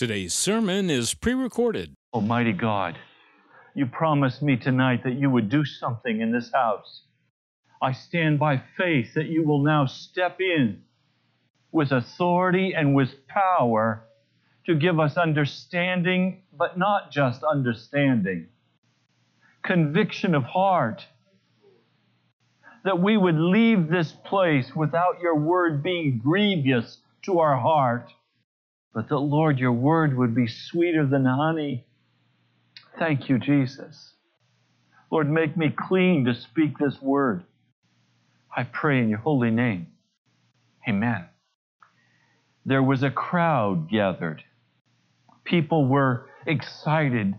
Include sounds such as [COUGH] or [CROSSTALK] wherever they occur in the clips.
Today's sermon is pre recorded. Almighty God, you promised me tonight that you would do something in this house. I stand by faith that you will now step in with authority and with power to give us understanding, but not just understanding, conviction of heart. That we would leave this place without your word being grievous to our heart, but that, Lord, your word would be sweeter than honey. Thank you, Jesus. Lord, make me clean to speak this word. I pray in your holy name. Amen there was a crowd gathered. People were excited.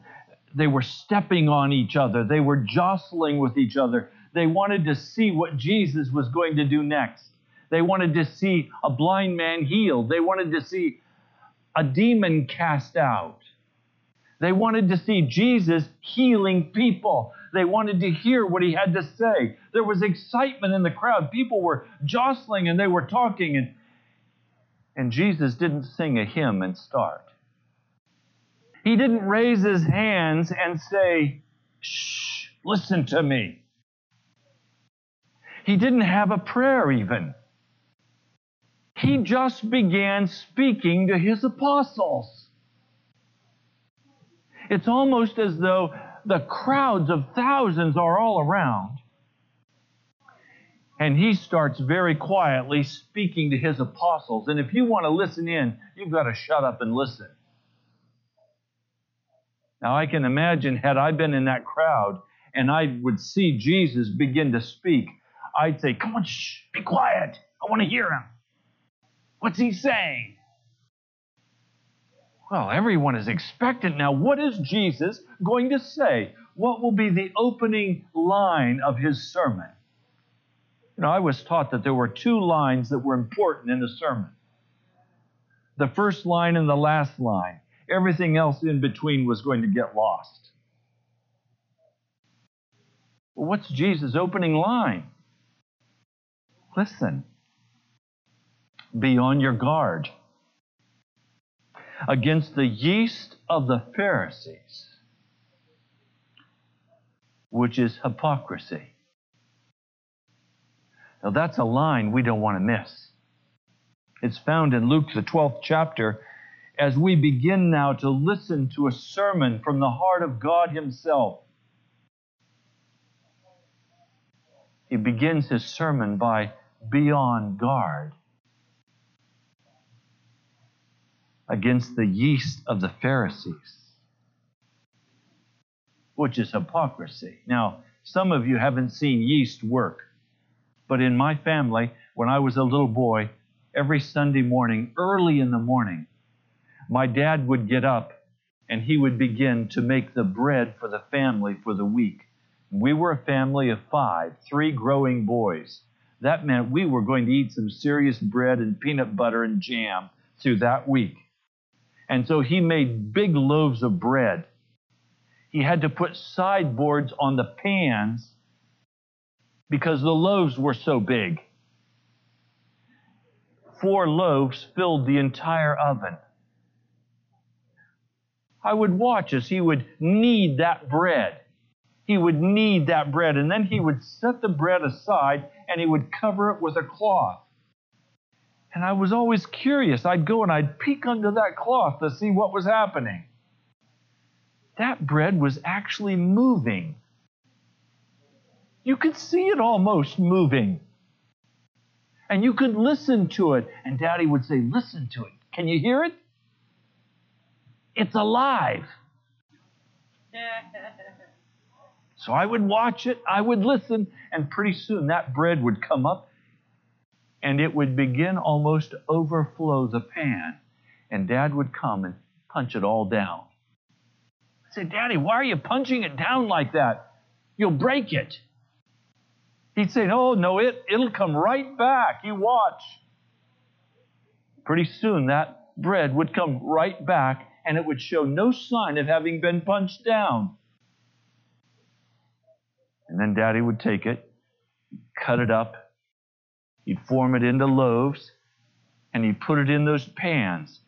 They were stepping on each other. They were jostling with each other. They wanted to see what Jesus was going to do next. They wanted to see a blind man healed. They wanted to see a demon cast out. They wanted to see Jesus healing people. They wanted to hear what he had to say. There was excitement in the crowd. People were jostling and they were talking and and Jesus didn't sing a hymn and start. He didn't raise his hands and say, Shh, listen to me. He didn't have a prayer even. He just began speaking to his apostles. It's almost as though the crowds of thousands are all around and he starts very quietly speaking to his apostles. And if you want to listen in, you've got to shut up and listen. Now, I can imagine, had I been in that crowd and I would see Jesus begin to speak, I'd say, Come on, shh, be quiet. I want to hear him. What's he saying? Well, everyone is expectant now. What is Jesus going to say? What will be the opening line of his sermon? You know, I was taught that there were two lines that were important in the sermon the first line and the last line. Everything else in between was going to get lost. Well, what's Jesus' opening line? Listen, be on your guard against the yeast of the Pharisees, which is hypocrisy. Now, that's a line we don't want to miss. It's found in Luke, the 12th chapter, as we begin now to listen to a sermon from the heart of God Himself. He begins his sermon by be on guard against the yeast of the Pharisees, which is hypocrisy. Now, some of you haven't seen yeast work. But in my family, when I was a little boy, every Sunday morning, early in the morning, my dad would get up and he would begin to make the bread for the family for the week. We were a family of five, three growing boys. That meant we were going to eat some serious bread and peanut butter and jam through that week. And so he made big loaves of bread. He had to put sideboards on the pans because the loaves were so big. Four loaves filled the entire oven. I would watch as he would knead that bread. He would knead that bread, and then he would set the bread aside and he would cover it with a cloth. And I was always curious. I'd go and I'd peek under that cloth to see what was happening. That bread was actually moving. You could see it almost moving. And you could listen to it. And Daddy would say, Listen to it. Can you hear it? It's alive. [LAUGHS] so I would watch it, I would listen, and pretty soon that bread would come up and it would begin almost to overflow the pan. And Dad would come and punch it all down. I said, Daddy, why are you punching it down like that? You'll break it. He'd say, Oh, no, it, it'll come right back. You watch. Pretty soon that bread would come right back and it would show no sign of having been punched down. And then Daddy would take it, cut it up, he'd form it into loaves, and he'd put it in those pans.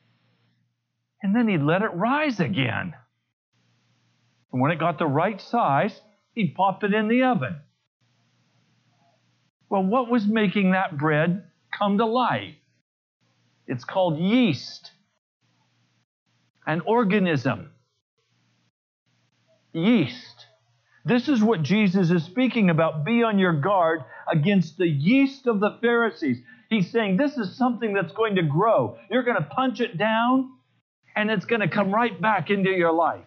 And then he'd let it rise again. And when it got the right size, he'd pop it in the oven. Well, what was making that bread come to life? It's called yeast, an organism. Yeast. This is what Jesus is speaking about. Be on your guard against the yeast of the Pharisees. He's saying this is something that's going to grow. You're going to punch it down, and it's going to come right back into your life.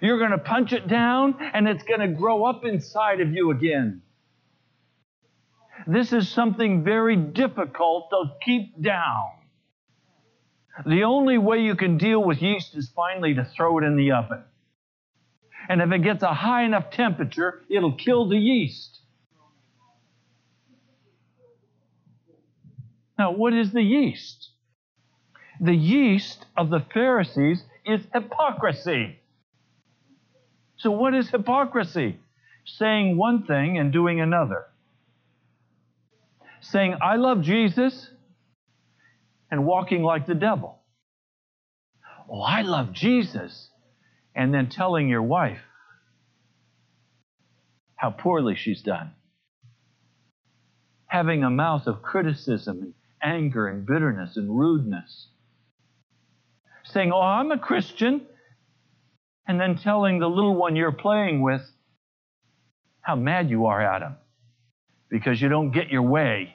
You're going to punch it down, and it's going to grow up inside of you again. This is something very difficult to keep down. The only way you can deal with yeast is finally to throw it in the oven. And if it gets a high enough temperature, it'll kill the yeast. Now, what is the yeast? The yeast of the Pharisees is hypocrisy. So, what is hypocrisy? Saying one thing and doing another. Saying, I love Jesus, and walking like the devil. Oh, I love Jesus, and then telling your wife how poorly she's done. Having a mouth of criticism anger and bitterness and rudeness. Saying, Oh, I'm a Christian, and then telling the little one you're playing with how mad you are at him because you don't get your way.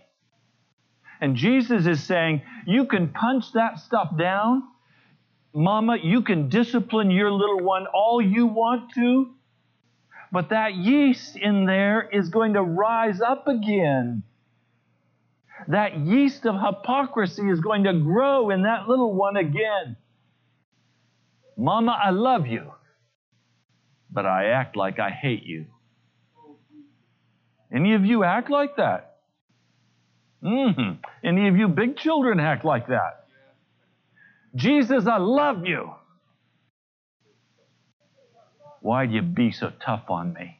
And Jesus is saying, You can punch that stuff down. Mama, you can discipline your little one all you want to, but that yeast in there is going to rise up again. That yeast of hypocrisy is going to grow in that little one again. Mama, I love you but I act like I hate you. Any of you act like that? Mm-hmm. Any of you big children act like that? Jesus, I love you. Why do you be so tough on me?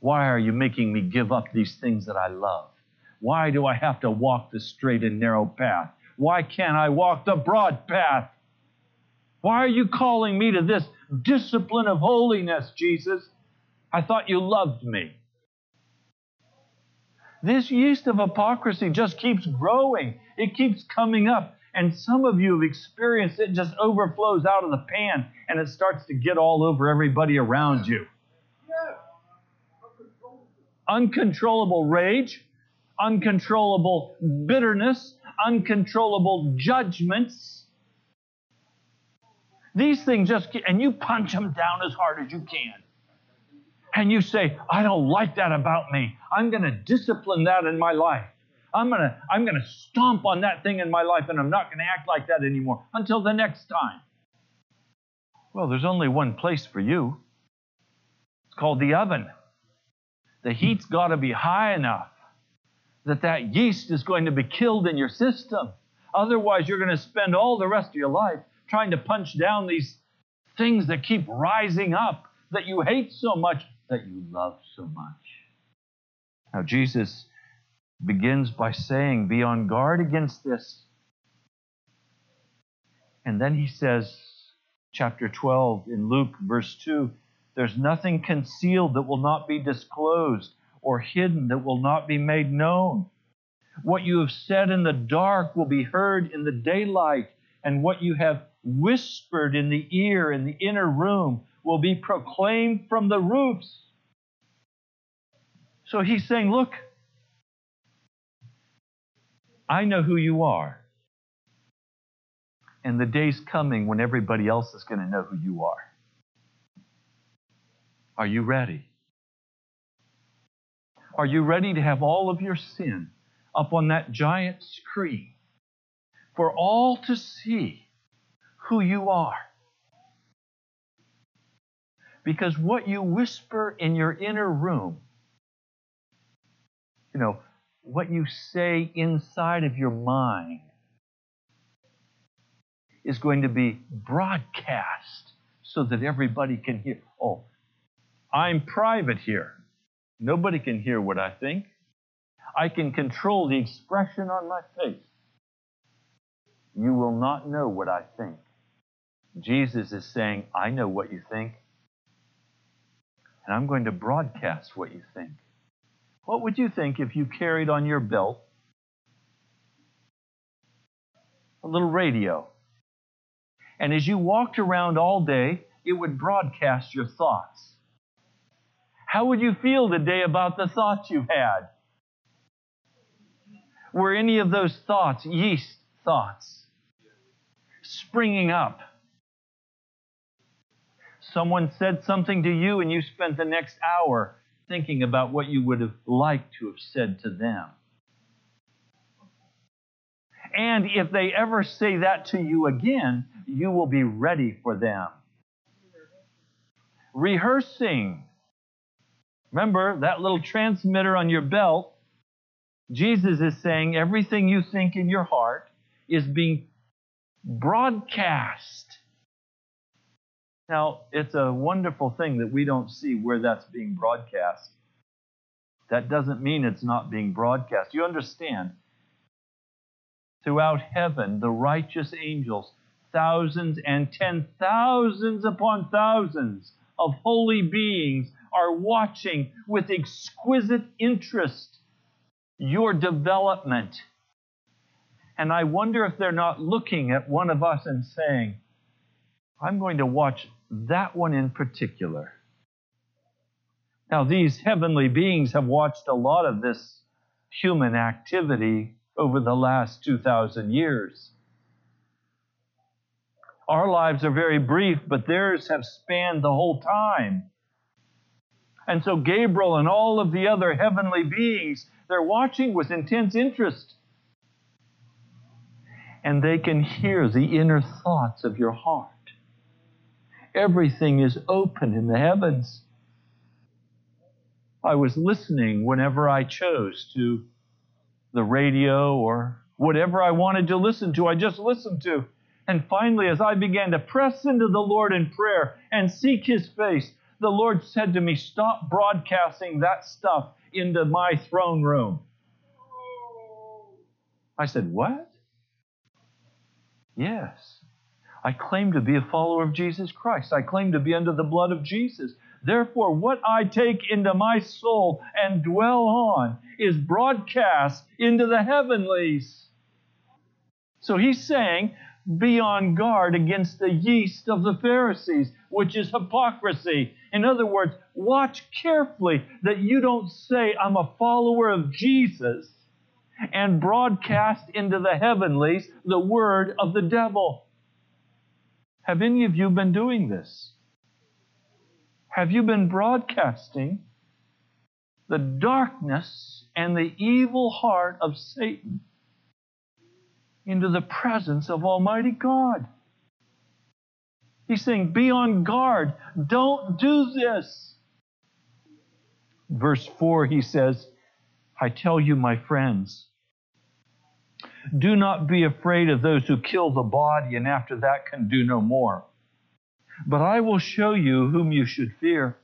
Why are you making me give up these things that I love? Why do I have to walk the straight and narrow path? Why can't I walk the broad path? Why are you calling me to this discipline of holiness, Jesus? I thought you loved me. This yeast of hypocrisy just keeps growing. It keeps coming up. And some of you have experienced it just overflows out of the pan and it starts to get all over everybody around you. Uncontrollable rage, uncontrollable bitterness, uncontrollable judgments these things just, and you punch them down as hard as you can. And you say, I don't like that about me. I'm going to discipline that in my life. I'm going to I'm going to stomp on that thing in my life and I'm not going to act like that anymore until the next time. Well, there's only one place for you. It's called the oven. The heat's got to be high enough that that yeast is going to be killed in your system. Otherwise, you're going to spend all the rest of your life trying to punch down these things that keep rising up that you hate so much, that you love so much. Now, Jesus begins by saying, Be on guard against this. And then he says, chapter 12 in Luke, verse 2 there's nothing concealed that will not be disclosed or hidden that will not be made known. What you have said in the dark will be heard in the daylight, and what you have whispered in the ear in the inner room will be proclaimed from the roofs. So he's saying, Look, I know who you are. And the day's coming when everybody else is going to know who you are. Are you ready? Are you ready to have all of your sin, up on that giant screen for all to see who you are. Because what you whisper in your inner room, you know, what you say inside of your mind, is going to be broadcast so that everybody can hear. Oh, I'm private here. Nobody can hear what I think. I can control the expression on my face. You will not know what I think. Jesus is saying, I know what you think, and I'm going to broadcast what you think. What would you think if you carried on your belt a little radio? And as you walked around all day, it would broadcast your thoughts. How would you feel today about the thoughts you've had? Were any of those thoughts yeast thoughts springing up? Someone said something to you, and you spent the next hour thinking about what you would have liked to have said to them. And if they ever say that to you again, you will be ready for them. Rehearsing. Remember that little transmitter on your belt? Jesus is saying everything you think in your heart is being broadcast. Now, it's a wonderful thing that we don't see where that's being broadcast. That doesn't mean it's not being broadcast. You understand? Throughout heaven, the righteous angels, thousands and ten thousands upon thousands of holy beings, are watching with exquisite interest your development. And I wonder if they're not looking at one of us and saying, I'm going to watch that one in particular. Now, these heavenly beings have watched a lot of this human activity over the last 2,000 years. Our lives are very brief, but theirs have spanned the whole time. And so Gabriel and all of the other heavenly beings, they're watching with intense interest. And they can hear the inner thoughts of your heart. Everything is open in the heavens. I was listening whenever I chose to the radio or whatever I wanted to listen to, I just listened to. And finally, as I began to press into the Lord in prayer and seek His face, the Lord said to me, Stop broadcasting that stuff into my throne room. I said, What? Yes. I claim to be a follower of Jesus Christ. I claim to be under the blood of Jesus. Therefore, what I take into my soul and dwell on is broadcast into the heavenlies. So he's saying, be on guard against the yeast of the Pharisees, which is hypocrisy. In other words, watch carefully that you don't say, I'm a follower of Jesus, and broadcast into the heavenlies the word of the devil. Have any of you been doing this? Have you been broadcasting the darkness and the evil heart of Satan into the presence of Almighty God? He's saying, Be on guard. Don't do this. Verse 4, he says, I tell you, my friends, do not be afraid of those who kill the body and after that can do no more. But I will show you whom you should fear.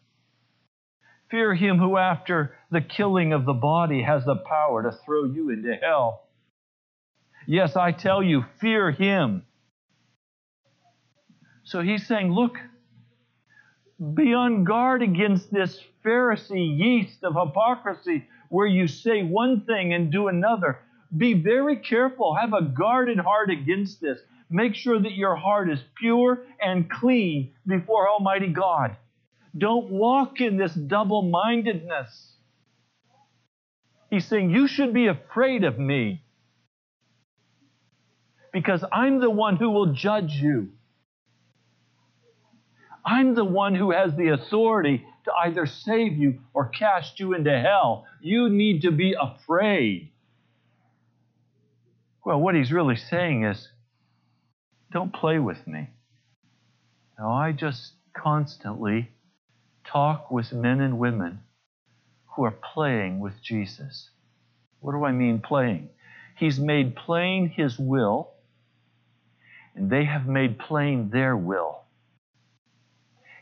Fear him who, after the killing of the body, has the power to throw you into hell. Yes, I tell you, fear him. So he's saying, look, be on guard against this Pharisee yeast of hypocrisy where you say one thing and do another. Be very careful. Have a guarded heart against this. Make sure that your heart is pure and clean before Almighty God. Don't walk in this double mindedness. He's saying, You should be afraid of me because I'm the one who will judge you. I'm the one who has the authority to either save you or cast you into hell. You need to be afraid. Well, what he's really saying is don't play with me. Now, I just constantly talk with men and women who are playing with Jesus. What do I mean playing? He's made plain his will, and they have made plain their will.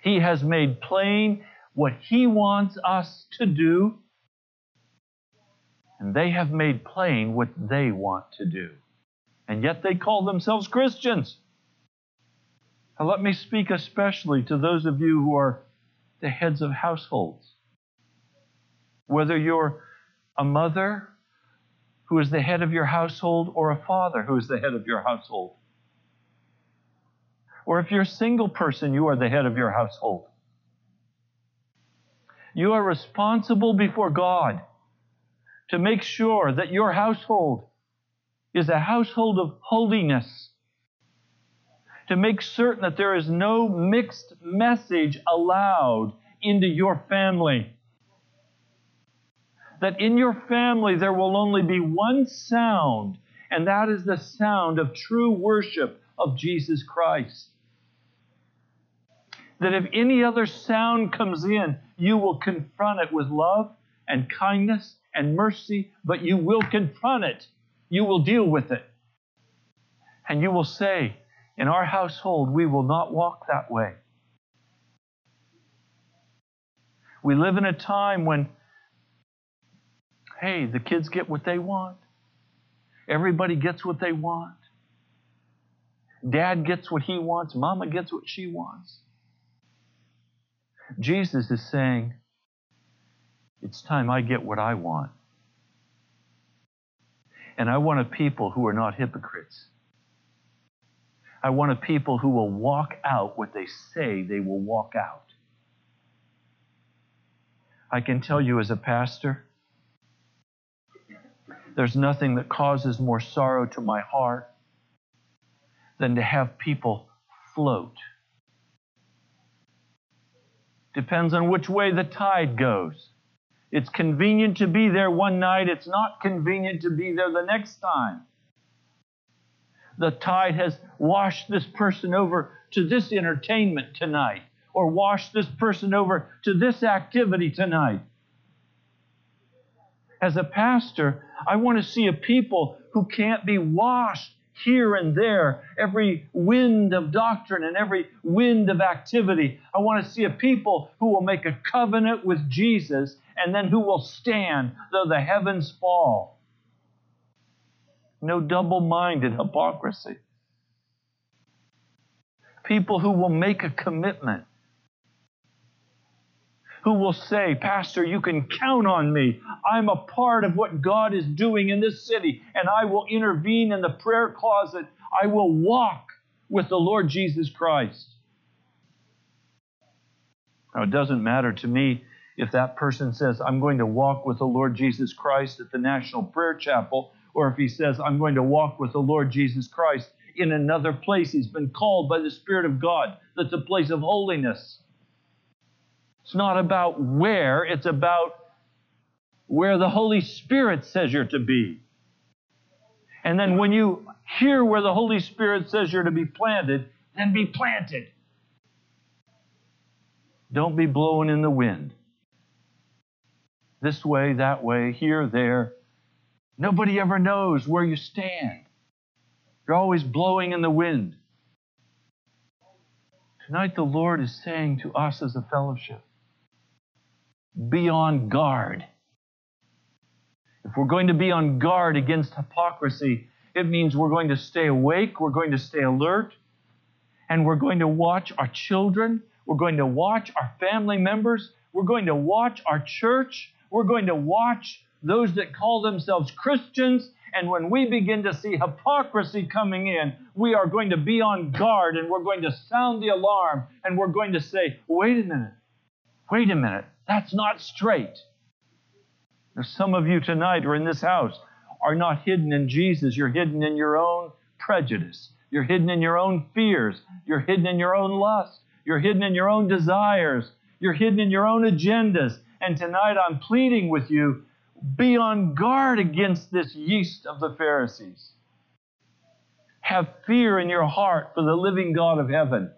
He has made plain what he wants us to do, and they have made plain what they want to do. And yet they call themselves Christians. Now, let me speak especially to those of you who are the heads of households. Whether you're a mother who is the head of your household or a father who is the head of your household. Or if you're a single person, you are the head of your household. You are responsible before God to make sure that your household is a household of holiness, to make certain that there is no mixed message allowed into your family. That in your family there will only be one sound, and that is the sound of true worship of Jesus Christ. That if any other sound comes in, you will confront it with love and kindness and mercy, but you will confront it. You will deal with it. And you will say, In our household, we will not walk that way. We live in a time when, hey, the kids get what they want. Everybody gets what they want. Dad gets what he wants. Mama gets what she wants. Jesus is saying, It's time I get what I want. And I want a people who are not hypocrites. I want a people who will walk out what they say they will walk out. I can tell you as a pastor, there's nothing that causes more sorrow to my heart than to have people float Depends on which way the tide goes. It's convenient to be there one night, it's not convenient to be there the next time. The tide has washed this person over to this entertainment tonight, or washed this person over to this activity tonight. As a pastor, I want to see a people who can't be washed here and there, every wind of doctrine and every wind of activity. I want to see a people who will make a covenant with Jesus and then who will stand though the heavens fall. No double minded hypocrisy. People who will make a commitment who will say, Pastor, you can count on me. I'm a part of what God is doing in this city, and I will intervene in the prayer closet. I will walk with the Lord Jesus Christ. Now, it doesn't matter to me if that person says, I'm going to walk with the Lord Jesus Christ at the National Prayer Chapel, or if he says, I'm going to walk with the Lord Jesus Christ in another place. He's been called by the Spirit of God that's a place of holiness. It's not about where, it's about where the Holy Spirit says you're to be. And then when you hear where the Holy Spirit says you're to be planted, then be planted. Don't be blowing in the wind. This way, that way, here, there. Nobody ever knows where you stand. You're always blowing in the wind. Tonight, the Lord is saying to us as a fellowship be on guard. If we're going to be on guard against hypocrisy, it means we're going to stay awake, we're going to stay alert, and we're going to watch our children, we're going to watch our family members, we're going to watch our church, we're going to watch those that call themselves Christians. And when we begin to see hypocrisy coming in, we are going to be on guard and we're going to sound the alarm and we're going to say, wait a minute, wait a minute. That's not straight. Some of you tonight or in this house are not hidden in Jesus. You're hidden in your own prejudice. You're hidden in your own fears. You're hidden in your own lust. You're hidden in your own desires. You're hidden in your own agendas. And tonight I'm pleading with you be on guard against this yeast of the Pharisees. Have fear in your heart for the living God of heaven,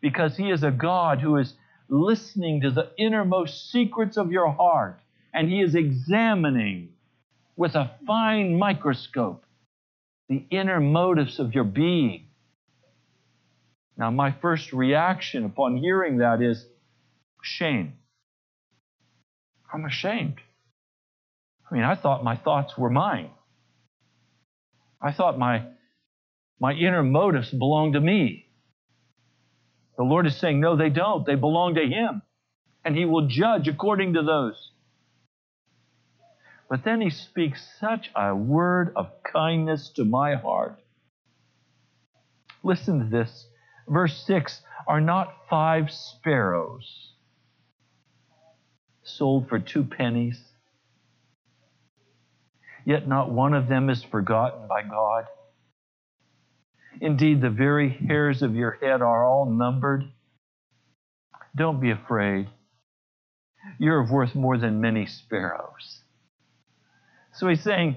because He is a God who is listening to the innermost secrets of your heart, and He is examining with a fine microscope the inner motives of your being. Now, my first reaction upon hearing that is shame. I'm ashamed. I mean, I thought my thoughts were mine. I thought my, my inner motives belonged to me. The Lord is saying, no, they don't. They belong to Him. And He will judge according to those. But then He speaks such a word of kindness to my heart. Listen to this. Verse 6 Are not five sparrows sold for two pennies? Yet not one of them is forgotten by God. Indeed, the very hairs of your head are all numbered. Don't be afraid. You're of worth more than many sparrows. So he's saying,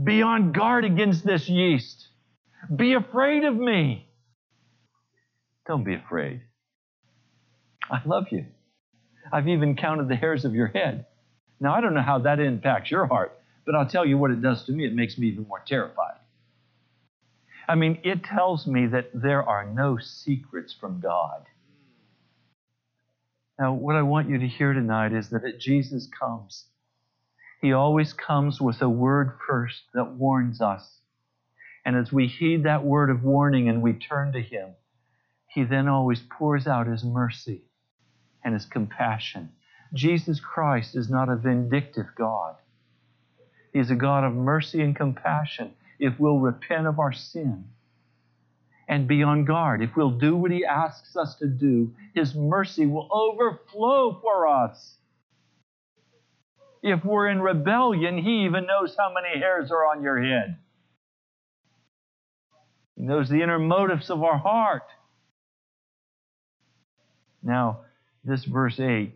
Be on guard against this yeast. Be afraid of me. Don't be afraid. I love you. I've even counted the hairs of your head. Now, I don't know how that impacts your heart, but I'll tell you what it does to me. It makes me even more terrified. I mean, it tells me that there are no secrets from God. Now, what I want you to hear tonight is that Jesus comes. He always comes with a word first that warns us. And as we heed that word of warning and we turn to Him, He then always pours out His mercy and His compassion. Jesus Christ is not a vindictive God. He's a God of mercy and compassion if we'll repent of our sin and be on guard. If we'll do what He asks us to do, His mercy will overflow for us. If we're in rebellion, He even knows how many hairs are on your head. He knows the inner motives of our heart. Now, this verse 8,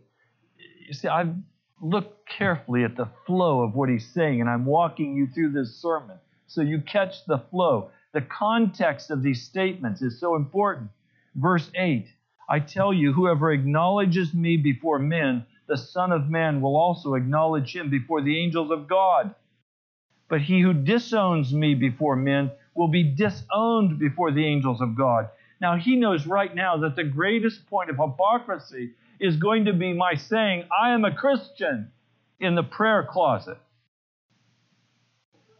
you see, I've looked carefully at the flow of what he's saying, and I'm walking you through this sermon so you catch the flow. The context of these statements is so important. Verse 8 I tell you, whoever acknowledges me before men, the Son of Man will also acknowledge him before the angels of God. But he who disowns me before men will be disowned before the angels of God. Now, he knows right now that the greatest point of hypocrisy is going to be my saying, I am a Christian in the prayer closet.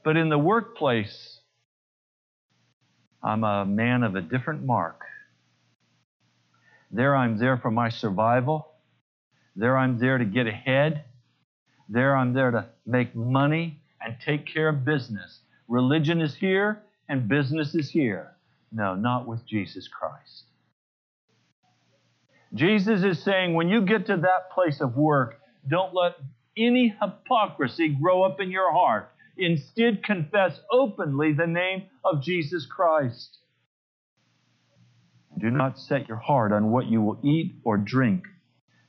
But in the workplace, I'm a man of a different mark. There I'm there for my survival. There I'm there to get ahead. There I'm there to make money and take care of business. Religion is here and business is here. No, not with Jesus Christ. Jesus is saying when you get to that place of work, don't let any hypocrisy grow up in your heart. Instead, confess openly the name of Jesus Christ. Do not set your heart on what you will eat or drink.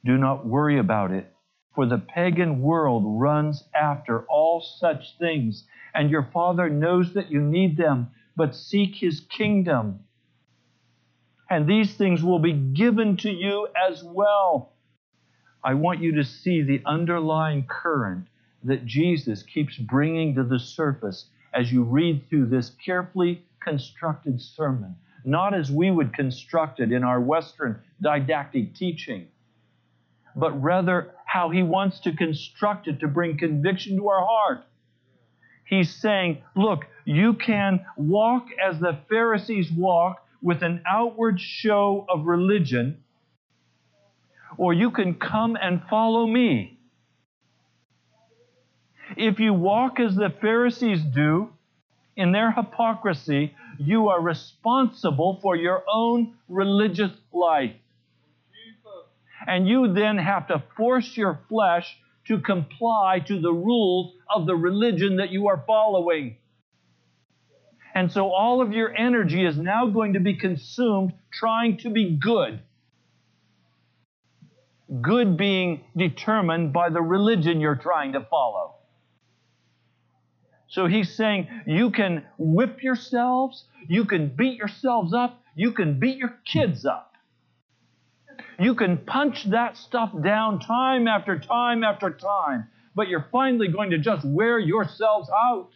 Do not worry about it, for the pagan world runs after all such things, and your Father knows that you need them, but seek His kingdom. And these things will be given to you as well. I want you to see the underlying current that Jesus keeps bringing to the surface as you read through this carefully constructed sermon, not as we would construct it in our Western didactic teaching, but rather how he wants to construct it to bring conviction to our heart. He's saying, look, you can walk as the Pharisees walk with an outward show of religion, or you can come and follow me. If you walk as the Pharisees do, in their hypocrisy, you are responsible for your own religious life. And you then have to force your flesh to comply to the rules of the religion that you are following. And so all of your energy is now going to be consumed trying to be good. Good being determined by the religion you're trying to follow. So he's saying you can whip yourselves, you can beat yourselves up, you can beat your kids up. You can punch that stuff down time after time after time, but you're finally going to just wear yourselves out.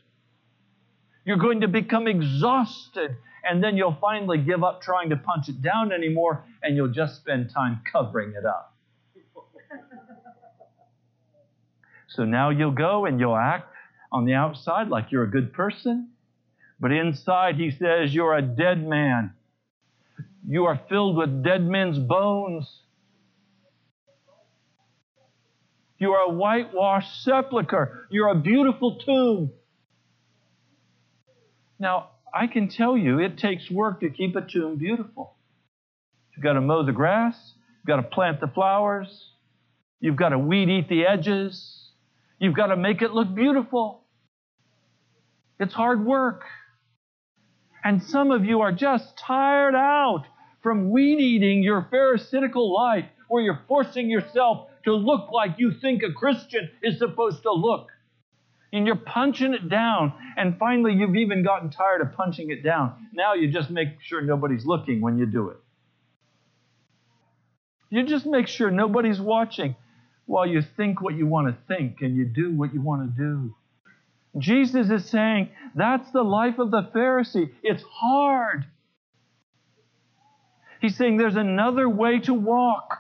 You're going to become exhausted, and then you'll finally give up trying to punch it down anymore, and you'll just spend time covering it up. [LAUGHS] so now you'll go and you'll act on the outside like you're a good person, but inside he says you're a dead man. You are filled with dead men's bones. You are a whitewashed sepulchre. You're a beautiful tomb. Now, I can tell you it takes work to keep a tomb beautiful. You've got to mow the grass, you've got to plant the flowers, you've got to weed eat the edges, you've got to make it look beautiful. It's hard work. And some of you are just tired out from weed eating your pharisaical life where you're forcing yourself to look like you think a Christian is supposed to look. And you're punching it down. And finally, you've even gotten tired of punching it down. Now you just make sure nobody's looking when you do it. You just make sure nobody's watching while you think what you want to think and you do what you want to do. Jesus is saying that's the life of the Pharisee. It's hard. He's saying there's another way to walk,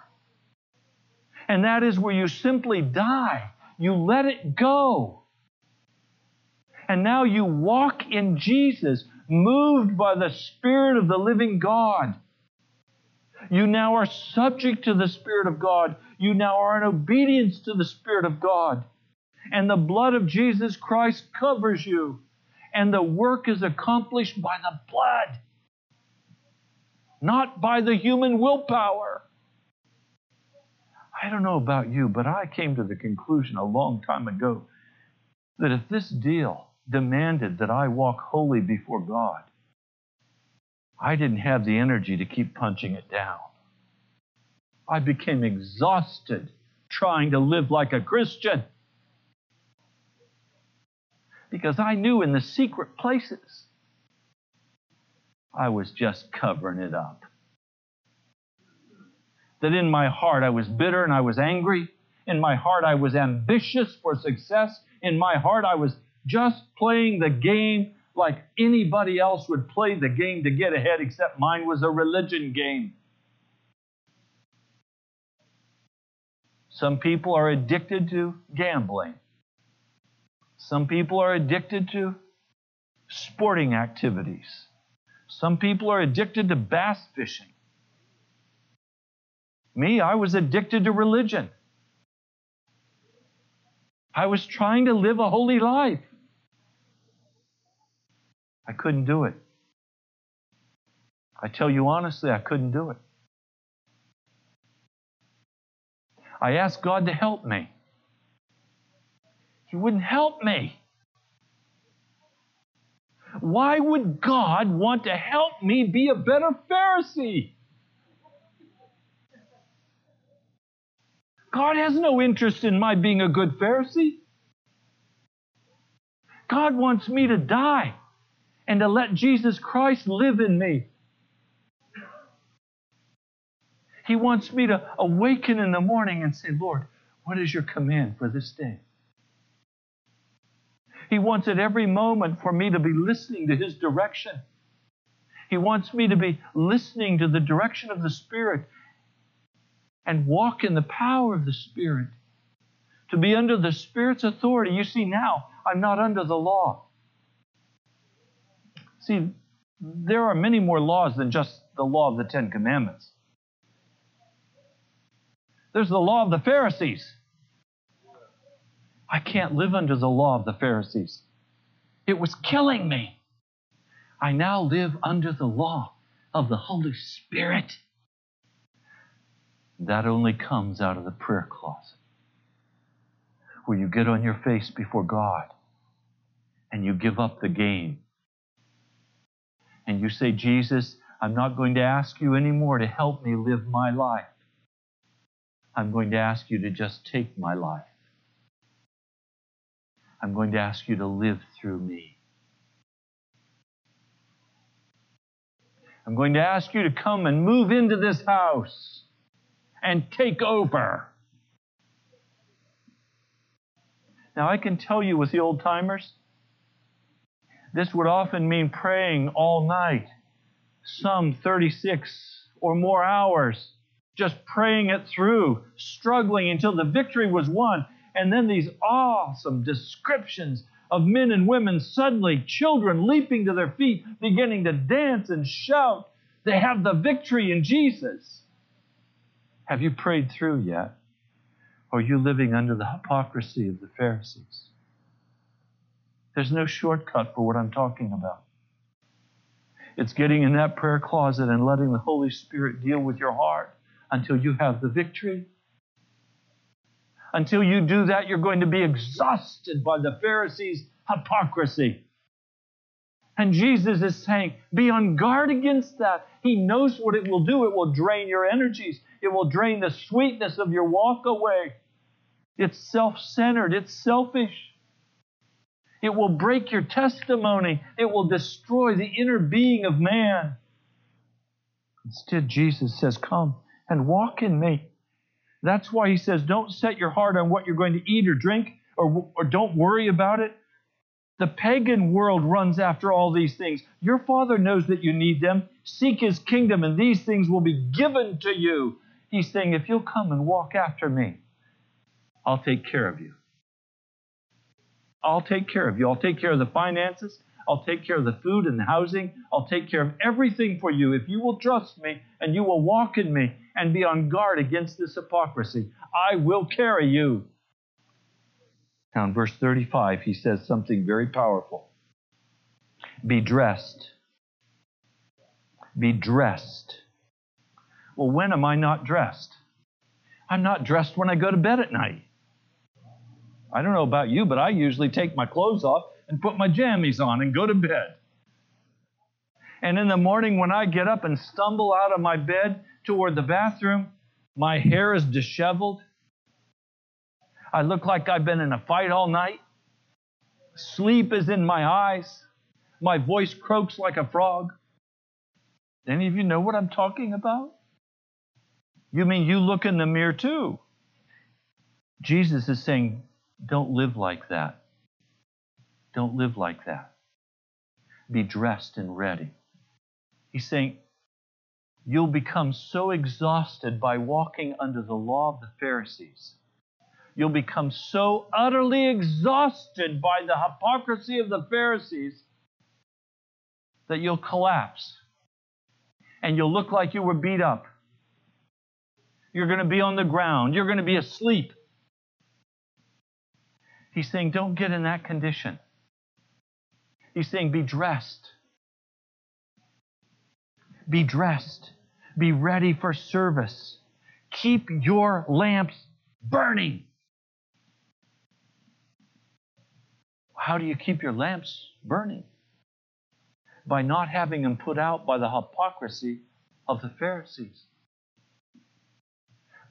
and that is where you simply die. You let it go. And now you walk in Jesus, moved by the Spirit of the living God. You now are subject to the Spirit of God. You now are in obedience to the Spirit of God and the blood of Jesus Christ covers you. And the work is accomplished by the blood, not by the human willpower. I don't know about you, but I came to the conclusion a long time ago that if this deal demanded that I walk holy before God, I didn't have the energy to keep punching it down. I became exhausted trying to live like a Christian because I knew in the secret places I was just covering it up. That in my heart I was bitter and I was angry. In my heart I was ambitious for success. In my heart I was just playing the game like anybody else would play the game to get ahead, except mine was a religion game. Some people are addicted to gambling. Some people are addicted to sporting activities. Some people are addicted to bass fishing. Me, I was addicted to religion. I was trying to live a holy life. I couldn't do it. I tell you honestly, I couldn't do it. I asked God to help me. He wouldn't help me. Why would God want to help me be a better Pharisee? God has no interest in my being a good Pharisee. God wants me to die and to let Jesus Christ live in me. He wants me to awaken in the morning and say, Lord, what is your command for this day? He wants at every moment for me to be listening to His direction. He wants me to be listening to the direction of the Spirit and walk in the power of the Spirit. To be under the Spirit's authority. You see, now I'm not under the law. See, there are many more laws than just the law of the Ten Commandments. There's the law of the Pharisees. I can't live under the law of the Pharisees. It was killing me. I now live under the law of the Holy Spirit. That only comes out of the prayer closet, where you get on your face before God and you give up the game. And you say, Jesus, I'm not going to ask you anymore to help me live my life. I'm going to ask you to just take my life I'm going to ask you to live through me. I'm going to ask you to come and move into this house and take over. Now, I can tell you with the old timers, this would often mean praying all night, some 36 or more hours, just praying it through, struggling until the victory was won. And then these awesome descriptions of men and women, suddenly children leaping to their feet, beginning to dance and shout. They have the victory in Jesus. Have you prayed through yet? Or are you living under the hypocrisy of the Pharisees? There's no shortcut for what I'm talking about. It's getting in that prayer closet and letting the Holy Spirit deal with your heart until you have the victory. Until you do that, you're going to be exhausted by the Pharisees' hypocrisy. And Jesus is saying, be on guard against that. He knows what it will do. It will drain your energies, it will drain the sweetness of your walk away. It's self centered, it's selfish. It will break your testimony, it will destroy the inner being of man. Instead, Jesus says, Come and walk in me. That's why he says, Don't set your heart on what you're going to eat or drink, or, or don't worry about it. The pagan world runs after all these things. Your Father knows that you need them. Seek His kingdom, and these things will be given to you. He's saying, If you'll come and walk after me, I'll take care of you. I'll take care of you. I'll take care of the finances. I'll take care of the food and the housing. I'll take care of everything for you if you will trust me and you will walk in me and be on guard against this hypocrisy. I will carry you. Now, in verse 35, he says something very powerful Be dressed. Be dressed. Well, when am I not dressed? I'm not dressed when I go to bed at night. I don't know about you, but I usually take my clothes off and put my jammies on and go to bed. And in the morning, when I get up and stumble out of my bed toward the bathroom, my hair is disheveled. I look like I've been in a fight all night. Sleep is in my eyes. My voice croaks like a frog. Any of you know what I'm talking about? You mean you look in the mirror too? Jesus is saying, don't live like that. Don't live like that. Be dressed and ready. He's saying, You'll become so exhausted by walking under the law of the Pharisees. You'll become so utterly exhausted by the hypocrisy of the Pharisees that you'll collapse and you'll look like you were beat up. You're going to be on the ground. You're going to be asleep. He's saying, don't get in that condition. He's saying, be dressed. Be dressed. Be ready for service. Keep your lamps burning. How do you keep your lamps burning? By not having them put out by the hypocrisy of the Pharisees.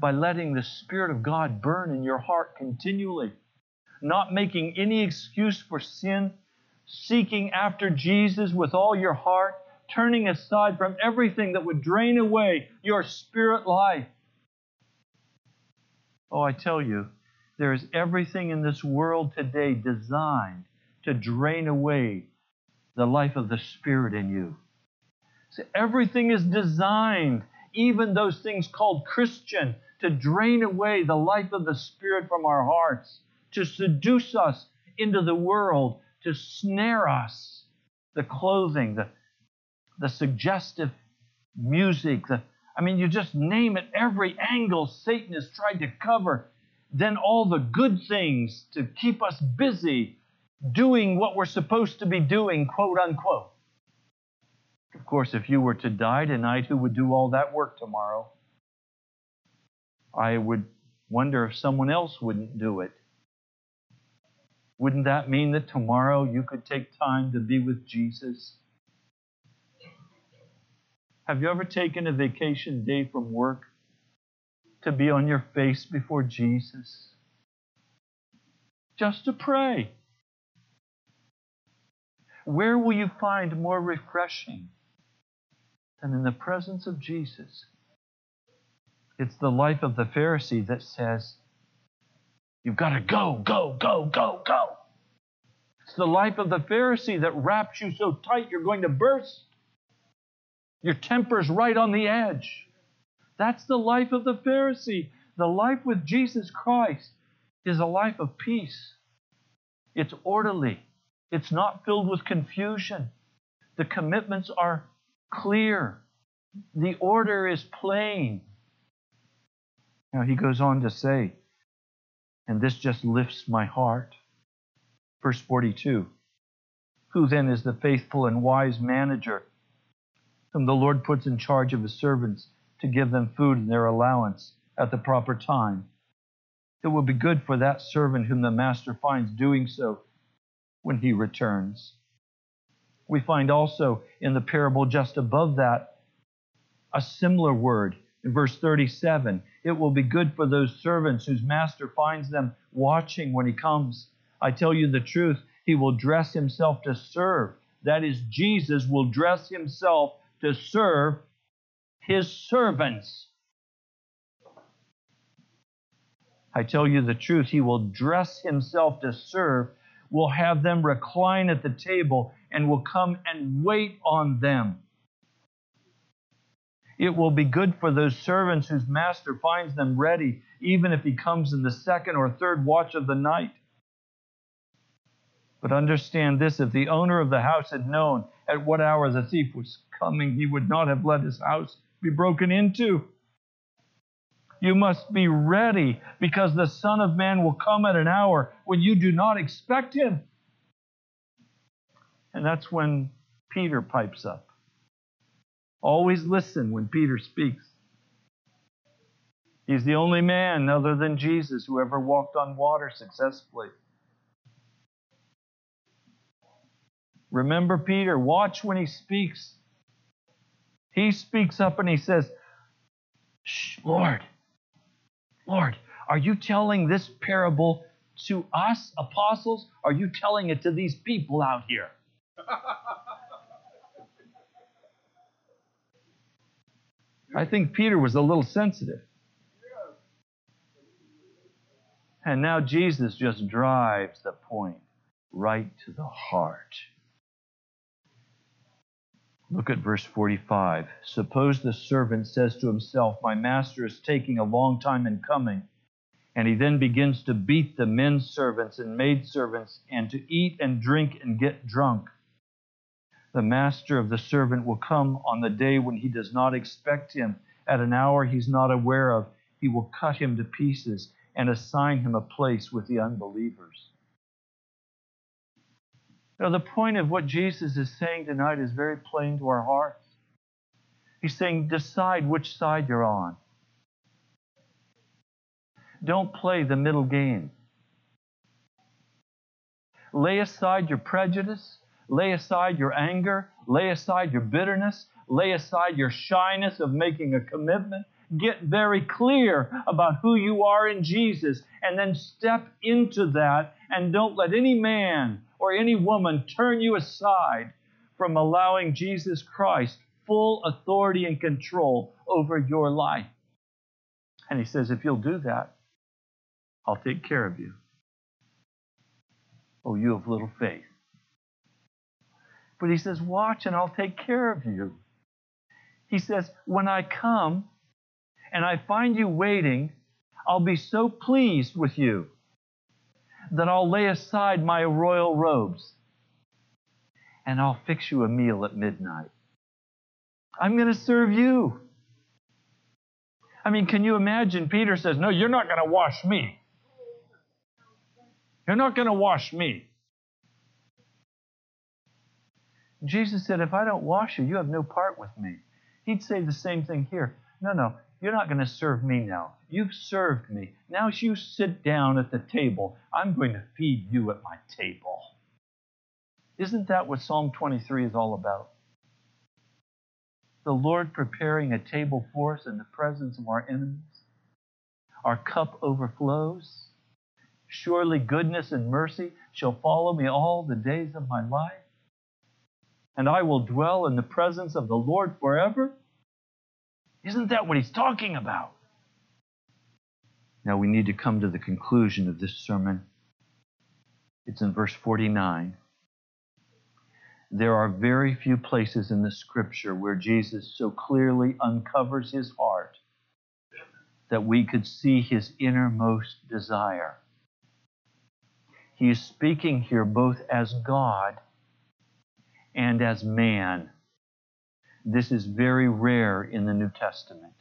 By letting the Spirit of God burn in your heart continually not making any excuse for sin, seeking after Jesus with all your heart, turning aside from everything that would drain away your spirit life. Oh, I tell you, there is everything in this world today designed to drain away the life of the Spirit in you. So everything is designed, even those things called Christian, to drain away the life of the Spirit from our hearts to seduce us into the world, to snare us. The clothing, the, the suggestive music, the, I mean, you just name it, every angle Satan has tried to cover. Then all the good things to keep us busy doing what we're supposed to be doing, quote unquote. Of course, if you were to die tonight, who would do all that work tomorrow? I would wonder if someone else wouldn't do it. Wouldn't that mean that tomorrow you could take time to be with Jesus? Have you ever taken a vacation day from work to be on your face before Jesus? Just to pray. Where will you find more refreshing than in the presence of Jesus? It's the life of the Pharisee that says, You've got to go, go, go, go, go. It's the life of the Pharisee that wraps you so tight you're going to burst. Your temper's right on the edge. That's the life of the Pharisee. The life with Jesus Christ is a life of peace. It's orderly. It's not filled with confusion. The commitments are clear. The order is plain. Now he goes on to say, and this just lifts my heart. Verse 42 Who then is the faithful and wise manager whom the Lord puts in charge of his servants to give them food and their allowance at the proper time? It will be good for that servant whom the master finds doing so when he returns. We find also in the parable just above that a similar word in verse 37 it will be good for those servants whose master finds them watching when he comes. I tell you the truth, he will dress himself to serve. That is, Jesus will dress himself to serve his servants. I tell you the truth, he will dress himself to serve, will have them recline at the table, and will come and wait on them. It will be good for those servants whose master finds them ready, even if he comes in the second or third watch of the night. But understand this if the owner of the house had known at what hour the thief was coming, he would not have let his house be broken into. You must be ready because the Son of Man will come at an hour when you do not expect him. And that's when Peter pipes up. Always listen when Peter speaks. He's the only man other than Jesus who ever walked on water successfully. Remember Peter, watch when he speaks. He speaks up and he says, Shh, Lord, Lord, are you telling this parable to us, apostles? Are you telling it to these people out here? [LAUGHS] I think Peter was a little sensitive. And now Jesus just drives the point right to the heart. Look at verse 45. Suppose the servant says to himself, My master is taking a long time in coming. And he then begins to beat the men servants and maid servants and to eat and drink and get drunk the master of the servant will come on the day when he does not expect him, at an hour he's not aware of. He will cut him to pieces and assign him a place with the unbelievers. Now, the point of what Jesus is saying tonight is very plain to our hearts. He's saying, decide which side you're on. Don't play the middle game. Lay aside your prejudice Lay aside your anger. Lay aside your bitterness. Lay aside your shyness of making a commitment. Get very clear about who you are in Jesus and then step into that and don't let any man or any woman turn you aside from allowing Jesus Christ full authority and control over your life. And he says, if you'll do that, I'll take care of you. Oh, you have little faith. But he says, Watch and I'll take care of you. He says, When I come and I find you waiting, I'll be so pleased with you that I'll lay aside my royal robes and I'll fix you a meal at midnight. I'm going to serve you. I mean, can you imagine? Peter says, No, you're not going to wash me. You're not going to wash me. Jesus said, If I don't wash you, you have no part with me. He'd say the same thing here. No, no, you're not going to serve me now. You've served me. Now, you sit down at the table, I'm going to feed you at my table. Isn't that what Psalm 23 is all about? The Lord preparing a table for us in the presence of our enemies. Our cup overflows. Surely goodness and mercy shall follow me all the days of my life and I will dwell in the presence of the Lord forever? Isn't that what he's talking about? Now we need to come to the conclusion of this sermon. It's in verse 49. There are very few places in the scripture where Jesus so clearly uncovers his heart that we could see his innermost desire. He is speaking here both as God and as man. This is very rare in the New Testament.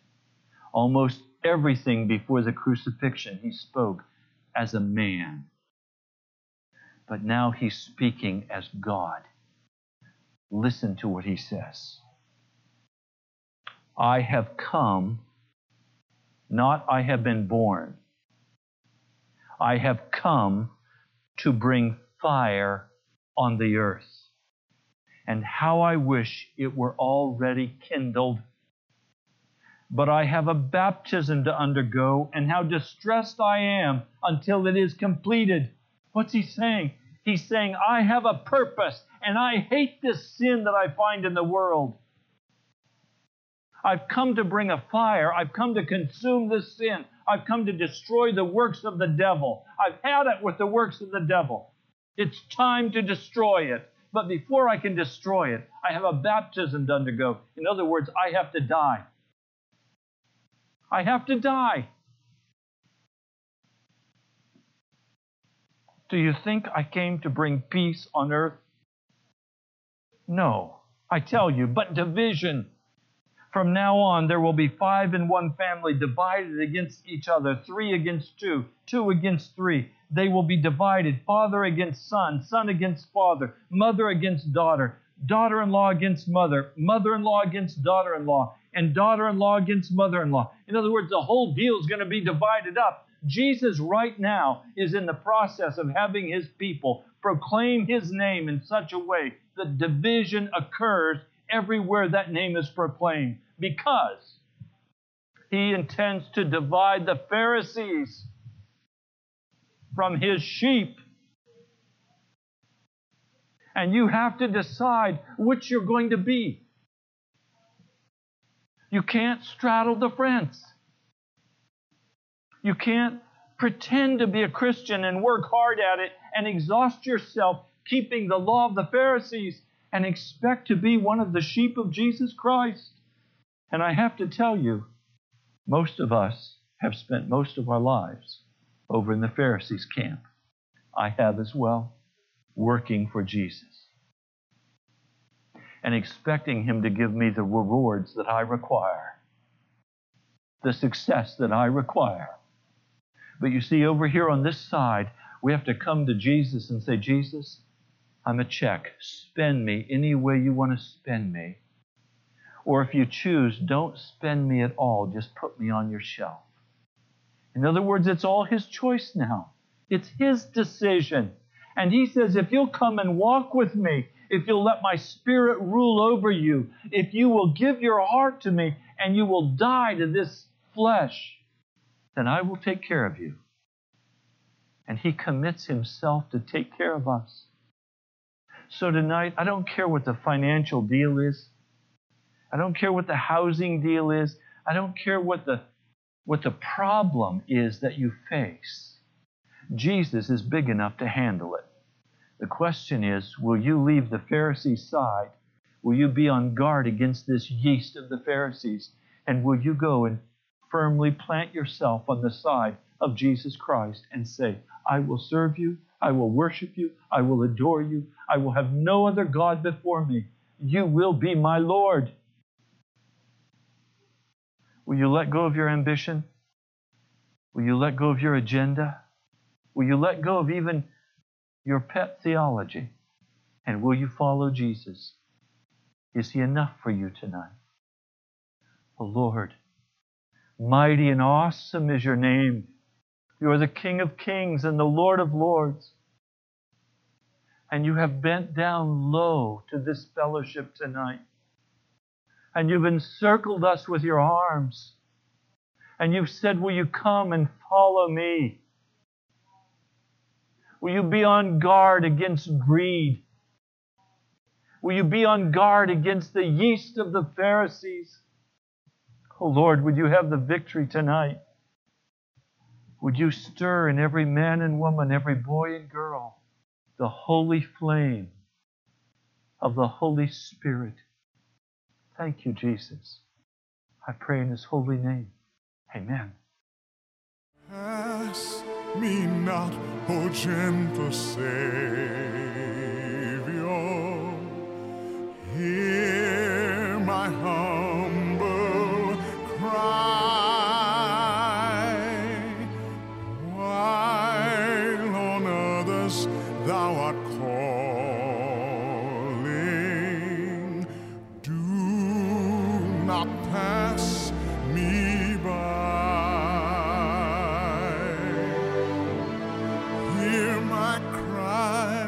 Almost everything before the crucifixion, he spoke as a man. But now he's speaking as God. Listen to what he says. I have come, not I have been born. I have come to bring fire on the earth. And how I wish it were already kindled. But I have a baptism to undergo, and how distressed I am until it is completed. What's he saying? He's saying, I have a purpose, and I hate this sin that I find in the world. I've come to bring a fire. I've come to consume this sin. I've come to destroy the works of the devil. I've had it with the works of the devil. It's time to destroy it. But before I can destroy it, I have a baptism to undergo. In other words, I have to die. I have to die. Do you think I came to bring peace on earth? No, I tell you, but division. From now on, there will be five in one family divided against each other, three against two, two against three. They will be divided, father against son, son against father, mother against daughter, daughter in law against mother, mother in law against daughter in law, and daughter in law against mother in law. In other words, the whole deal is going to be divided up. Jesus, right now, is in the process of having his people proclaim his name in such a way that division occurs everywhere that name is proclaimed because he intends to divide the Pharisees from his sheep. And you have to decide which you're going to be. You can't straddle the fence. You can't pretend to be a Christian and work hard at it and exhaust yourself keeping the law of the Pharisees and expect to be one of the sheep of Jesus Christ. And I have to tell you, most of us have spent most of our lives over in the Pharisees' camp. I have as well, working for Jesus and expecting Him to give me the rewards that I require, the success that I require. But you see, over here on this side, we have to come to Jesus and say, Jesus, I'm a check. Spend me any way you want to spend me. Or if you choose, don't spend me at all. Just put me on your shelf. In other words, it's all His choice now. It's His decision. And He says, if you'll come and walk with me, if you'll let my Spirit rule over you, if you will give your heart to me and you will die to this flesh, then I will take care of you. And He commits Himself to take care of us. So tonight, I don't care what the financial deal is. I don't care what the housing deal is. I don't care what the, what the problem is that you face. Jesus is big enough to handle it. The question is will you leave the Pharisees' side? Will you be on guard against this yeast of the Pharisees? And will you go and firmly plant yourself on the side of Jesus Christ and say, I will serve you, I will worship you, I will adore you, I will have no other God before me. You will be my Lord. Will you let go of your ambition? Will you let go of your agenda? Will you let go of even your pet theology? And will you follow Jesus? Is he enough for you tonight? Oh Lord, mighty and awesome is your name. You are the King of kings and the Lord of lords. And you have bent down low to this fellowship tonight and you've encircled us with your arms. And you've said, Will you come and follow me? Will you be on guard against greed? Will you be on guard against the yeast of the Pharisees? Oh Lord, would you have the victory tonight? Would you stir in every man and woman, every boy and girl, the holy flame of the Holy Spirit? Thank you, Jesus. I pray in His holy name. Amen. Pass me not, O gentle Savior. Pass me by. Hear my cry.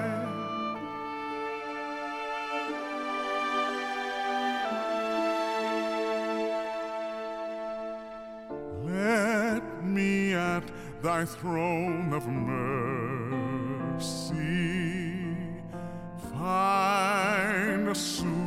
Let me at thy throne of mercy find a sweet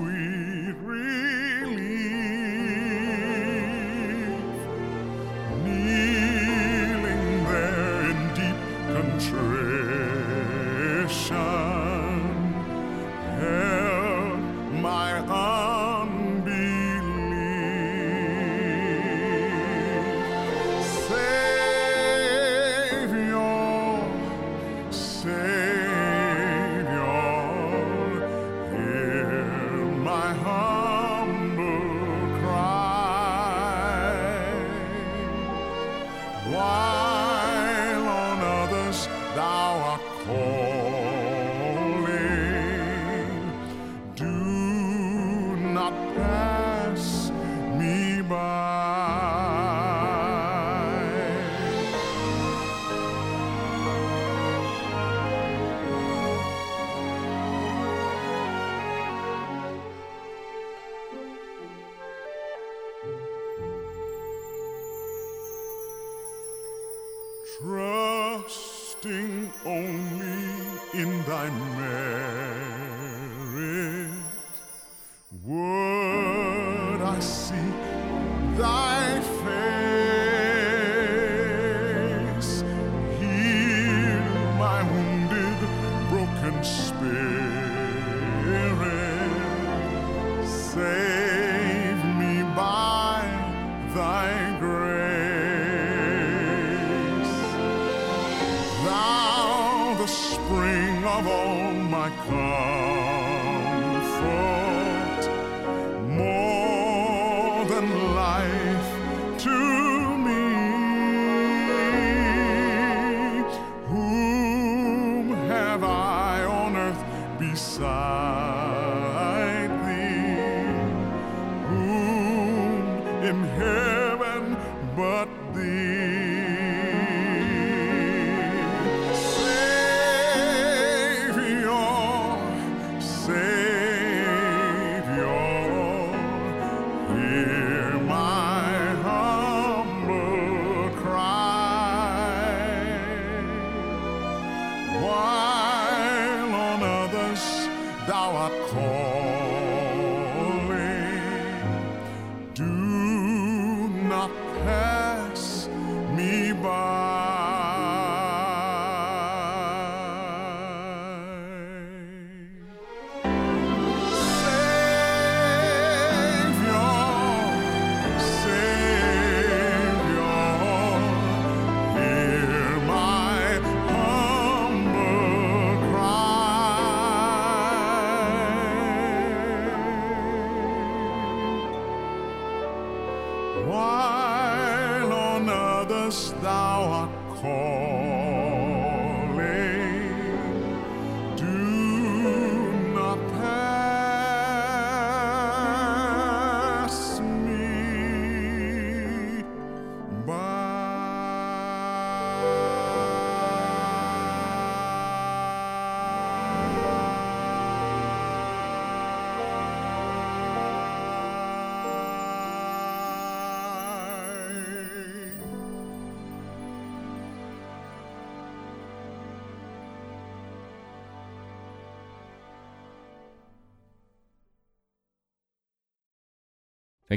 in thy merit,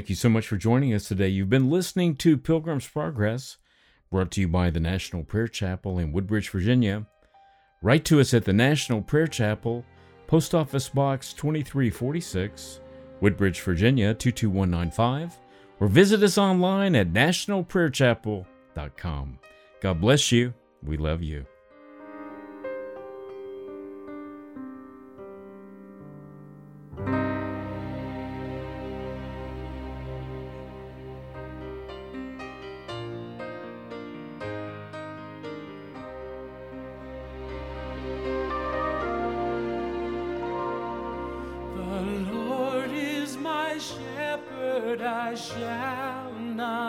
Thank you so much for joining us today. You've been listening to Pilgrim's Progress, brought to you by the National Prayer Chapel in Woodbridge, Virginia. Write to us at the National Prayer Chapel, Post Office Box 2346, Woodbridge, Virginia 22195, or visit us online at nationalprayerchapel.com. God bless you. We love you.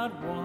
Though